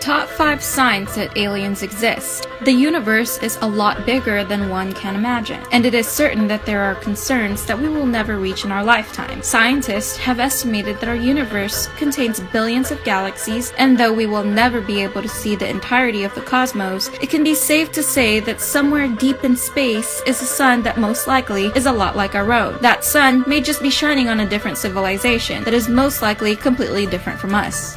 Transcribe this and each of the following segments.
Top 5 signs that aliens exist. The universe is a lot bigger than one can imagine, and it is certain that there are concerns that we will never reach in our lifetime. Scientists have estimated that our universe contains billions of galaxies, and though we will never be able to see the entirety of the cosmos, it can be safe to say that somewhere deep in space is a sun that most likely is a lot like our own. That sun may just be shining on a different civilization that is most likely completely different from us.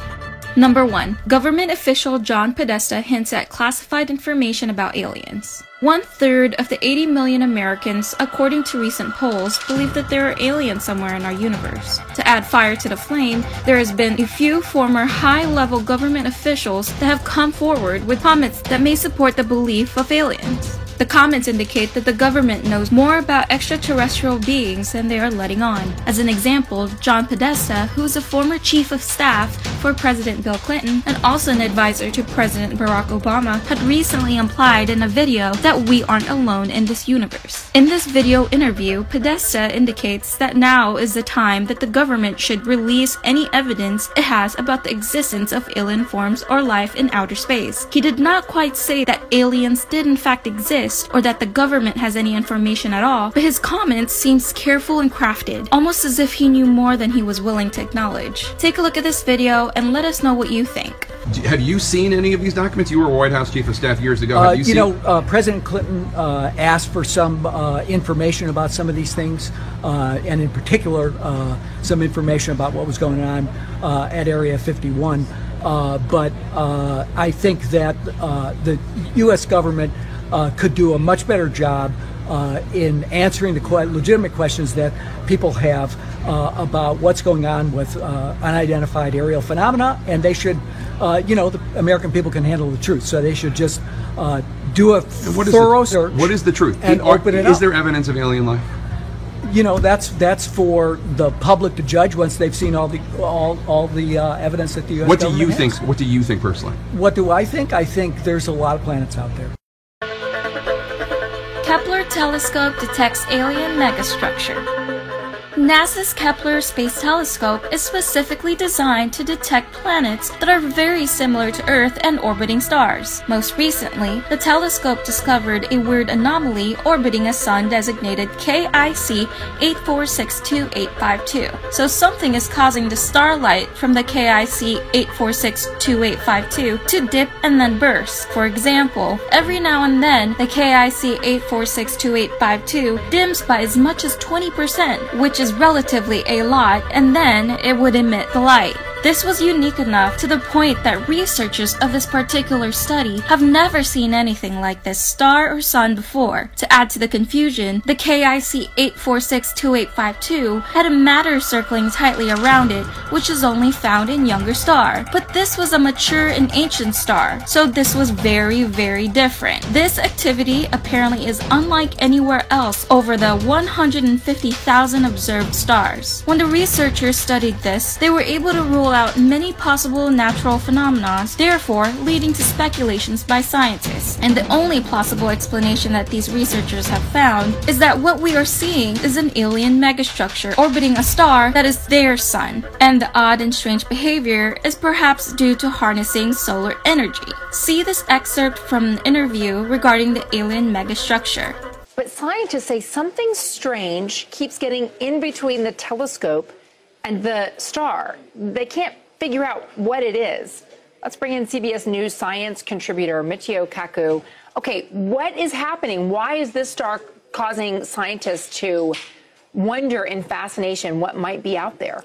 Number 1. Government official John Podesta hints at classified information about aliens. One third of the 80 million Americans, according to recent polls, believe that there are aliens somewhere in our universe. To add fire to the flame, there has been a few former high level government officials that have come forward with comments that may support the belief of aliens. The comments indicate that the government knows more about extraterrestrial beings than they are letting on. As an example, John Podesta, who is a former chief of staff for President Bill Clinton and also an advisor to President Barack Obama, had recently implied in a video that we aren't alone in this universe. In this video interview, Podesta indicates that now is the time that the government should release any evidence it has about the existence of alien forms or life in outer space. He did not quite say that aliens did in fact exist or that the government has any information at all, but his comments seems careful and crafted, almost as if he knew more than he was willing to acknowledge. Take a look at this video and let us know what you think. Have you seen any of these documents? You were White House chief of staff years ago. Uh, Have you seen- know, uh, President Clinton uh, asked for some uh, information about some of these things, uh, and in particular, uh, some information about what was going on uh, at Area 51. Uh, but uh, I think that uh, the U.S. government uh, could do a much better job uh, in answering the que- legitimate questions that people have uh, about what's going on with uh, unidentified aerial phenomena, and they should, uh, you know, the American people can handle the truth, so they should just uh, do a And what is thorough the, search. What is the truth? And Are- open it is up. there evidence of alien life? you know, that's that's for the public to judge once they've seen all the all all the uh, evidence that the U.S. What do you government think? What do you think personally? What do I think? I think there's a lot of planets out there. Telescope detects alien megastructure. NASA's Kepler Space Telescope is specifically designed to detect planets that are very similar to Earth and orbiting stars. Most recently, the telescope discovered a weird anomaly orbiting a sun designated KIC 8462852. So something is causing the starlight from the KIC 8462852 to dip and then burst. For example, every now and then, the KIC 8462852 dims by as much as 20%, which is relatively a lot, and then it would emit the light. This was unique enough to the point that researchers of this particular study have never seen anything like this star or sun before. To add to the confusion, the KIC 8462852 had a matter circling tightly around it, which is only found in younger star. But this was a mature and ancient star, so this was very, very different. This activity apparently is unlike anywhere else over the 150,000 observed stars. When the researchers studied this, they were able to rule out many possible natural phenomena, therefore leading to speculations by scientists. And the only plausible explanation that these researchers have found is that what we are seeing is an alien megastructure orbiting a star that is their sun, and the odd and strange behavior is perhaps due to harnessing solar energy. See this excerpt from an interview regarding the alien megastructure. But scientists say something strange keeps getting in between the telescope and the star. They can't figure out what it is. Let's bring in CBS News science contributor Michio Kaku. Okay, what is happening? Why is this star causing scientists to wonder in fascination what might be out there?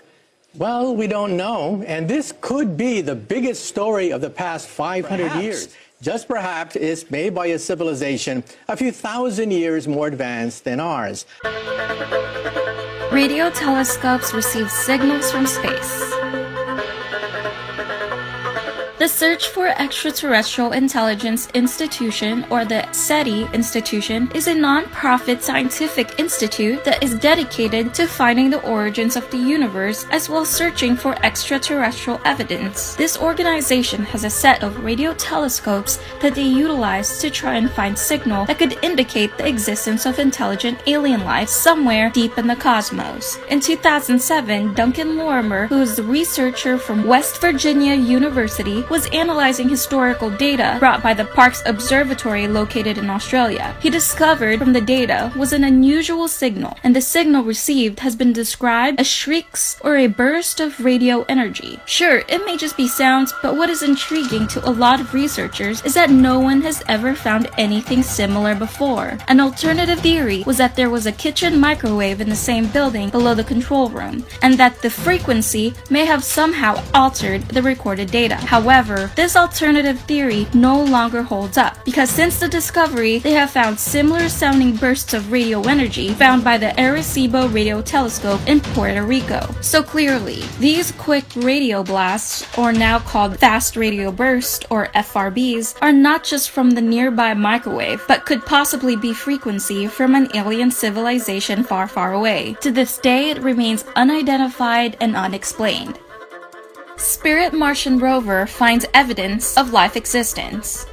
Well, we don't know, and this could be the biggest story of the past 500 Perhaps. years. Just perhaps it's made by a civilization a few thousand years more advanced than ours. Radio telescopes receive signals from space. The Search for Extraterrestrial Intelligence Institution, or the SETI Institution, is a non-profit scientific institute that is dedicated to finding the origins of the universe as well as searching for extraterrestrial evidence. This organization has a set of radio telescopes that they utilize to try and find signal that could indicate the existence of intelligent alien life somewhere deep in the cosmos. In 2007, Duncan Lorimer, who is the researcher from West Virginia University, was analyzing historical data brought by the Parkes Observatory located in Australia. He discovered from the data was an unusual signal, and the signal received has been described as shrieks or a burst of radio energy. Sure, it may just be sounds, but what is intriguing to a lot of researchers is that no one has ever found anything similar before. An alternative theory was that there was a kitchen microwave in the same building below the control room, and that the frequency may have somehow altered the recorded data. However, However, this alternative theory no longer holds up because since the discovery, they have found similar sounding bursts of radio energy found by the Arecibo Radio Telescope in Puerto Rico. So clearly, these quick radio blasts, or now called fast radio bursts or FRBs, are not just from the nearby microwave, but could possibly be frequency from an alien civilization far, far away. To this day, it remains unidentified and unexplained. Spirit Martian rover finds evidence of life existence.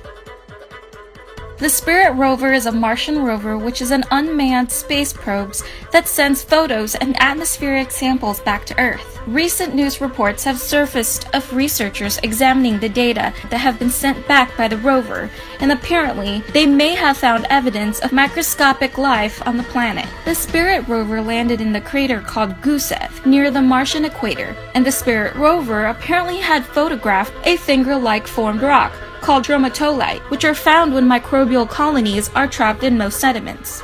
The Spirit rover is a Martian rover which is an unmanned space probe that sends photos and atmospheric samples back to Earth. Recent news reports have surfaced of researchers examining the data that have been sent back by the rover, and apparently they may have found evidence of microscopic life on the planet. The Spirit rover landed in the crater called Gusev near the Martian equator, and the Spirit rover apparently had photographed a finger-like formed rock called stromatolite, which are found when microbial colonies are trapped in most sediments.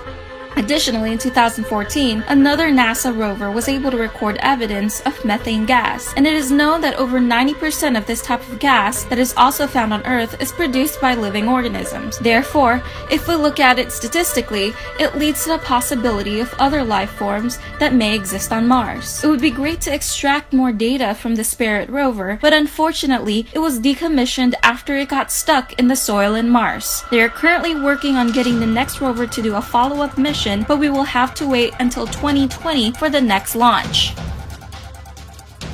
Additionally, in 2014, another NASA rover was able to record evidence of methane gas, and it is known that over 90% of this type of gas that is also found on Earth is produced by living organisms. Therefore, if we look at it statistically, it leads to the possibility of other life forms that may exist on Mars. It would be great to extract more data from the Spirit rover, but unfortunately, it was decommissioned after it got stuck in the soil in Mars. They are currently working on getting the next rover to do a follow-up mission but we will have to wait until 2020 for the next launch.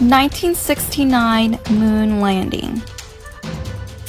1969 Moon Landing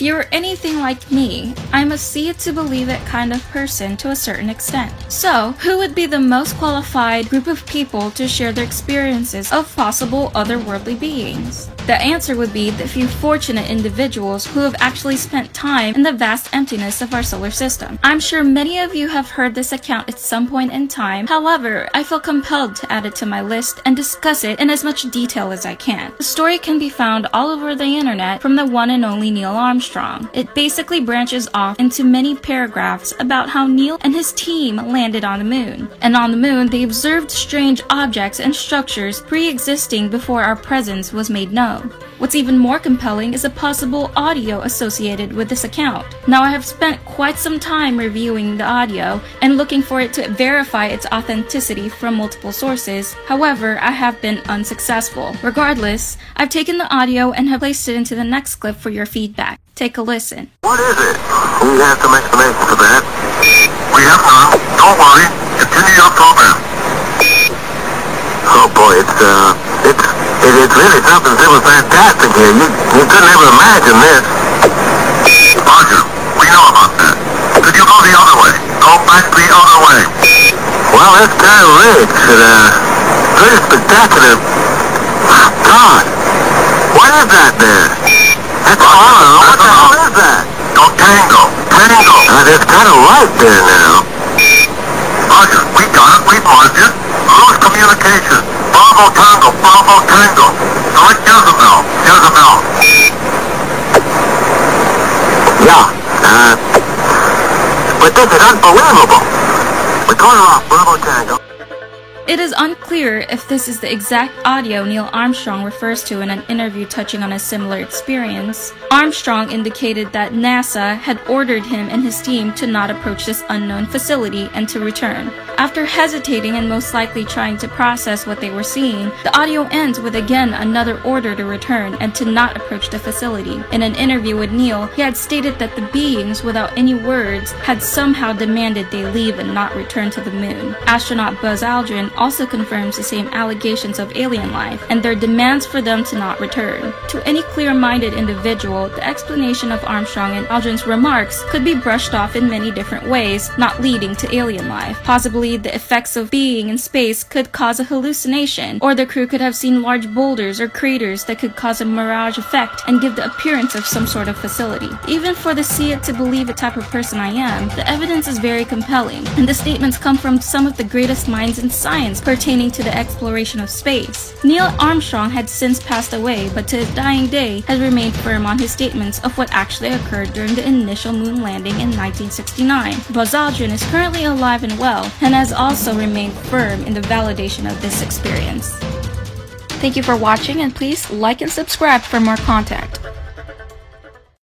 if you're anything like me, I'm a see it to believe it kind of person to a certain extent. So, who would be the most qualified group of people to share their experiences of possible otherworldly beings? The answer would be the few fortunate individuals who have actually spent time in the vast emptiness of our solar system. I'm sure many of you have heard this account at some point in time, however, I feel compelled to add it to my list and discuss it in as much detail as I can. The story can be found all over the internet from the one and only Neil Armstrong. It basically branches off into many paragraphs about how Neil and his team landed on the moon. And on the moon, they observed strange objects and structures pre-existing before our presence was made known. What's even more compelling is a possible audio associated with this account. Now, I have spent quite some time reviewing the audio and looking for it to verify its authenticity from multiple sources. However, I have been unsuccessful. Regardless, I've taken the audio and have placed it into the next clip for your feedback. Take a listen. What is it? We have some explanation for that. We have none. Don't worry. Continue your program. Oh boy, it's uh, it, it's really something super fantastic here. You you couldn't ever imagine this. Roger, we know about that. Could you go the other way? Go back the other way. Well, that's kind of rich and uh, pretty spectacular. God, what is that there? That's all I don't know. What the hell is that? Go tango, tango. Uh, that's kind of light there now. Roger, we got it. We've marked it. Lose communication. Bravo Tango, Bravo Tango. Select Jezebel, Jezebel. Yeah, uh, but this is unbelievable. We call her off, Bravo Tango. It is unclear if this is the exact audio Neil Armstrong refers to in an interview touching on a similar experience. Armstrong indicated that NASA had ordered him and his team to not approach this unknown facility and to return. After hesitating and most likely trying to process what they were seeing, the audio ends with again another order to return and to not approach the facility. In an interview with Neil, he had stated that the beings, without any words, had somehow demanded they leave and not return to the moon. Astronaut Buzz Aldrin also confirms the same allegations of alien life and their demands for them to not return. To any clear minded individual, the explanation of Armstrong and Aldrin's remarks could be brushed off in many different ways, not leading to alien life. Possibly the effects of being in space could cause a hallucination, or the crew could have seen large boulders or craters that could cause a mirage effect and give the appearance of some sort of facility. Even for the see it to believe it type of person I am, the evidence is very compelling, and the statements come from some of the greatest minds in science pertaining to the exploration of space. Neil Armstrong had since passed away, but to his dying day has remained firm on his statements of what actually occurred during the initial moon landing in 1969. Buzz Aldrin is currently alive and well, and has also remained firm in the validation of this experience. Thank you for watching and please like and subscribe for more content.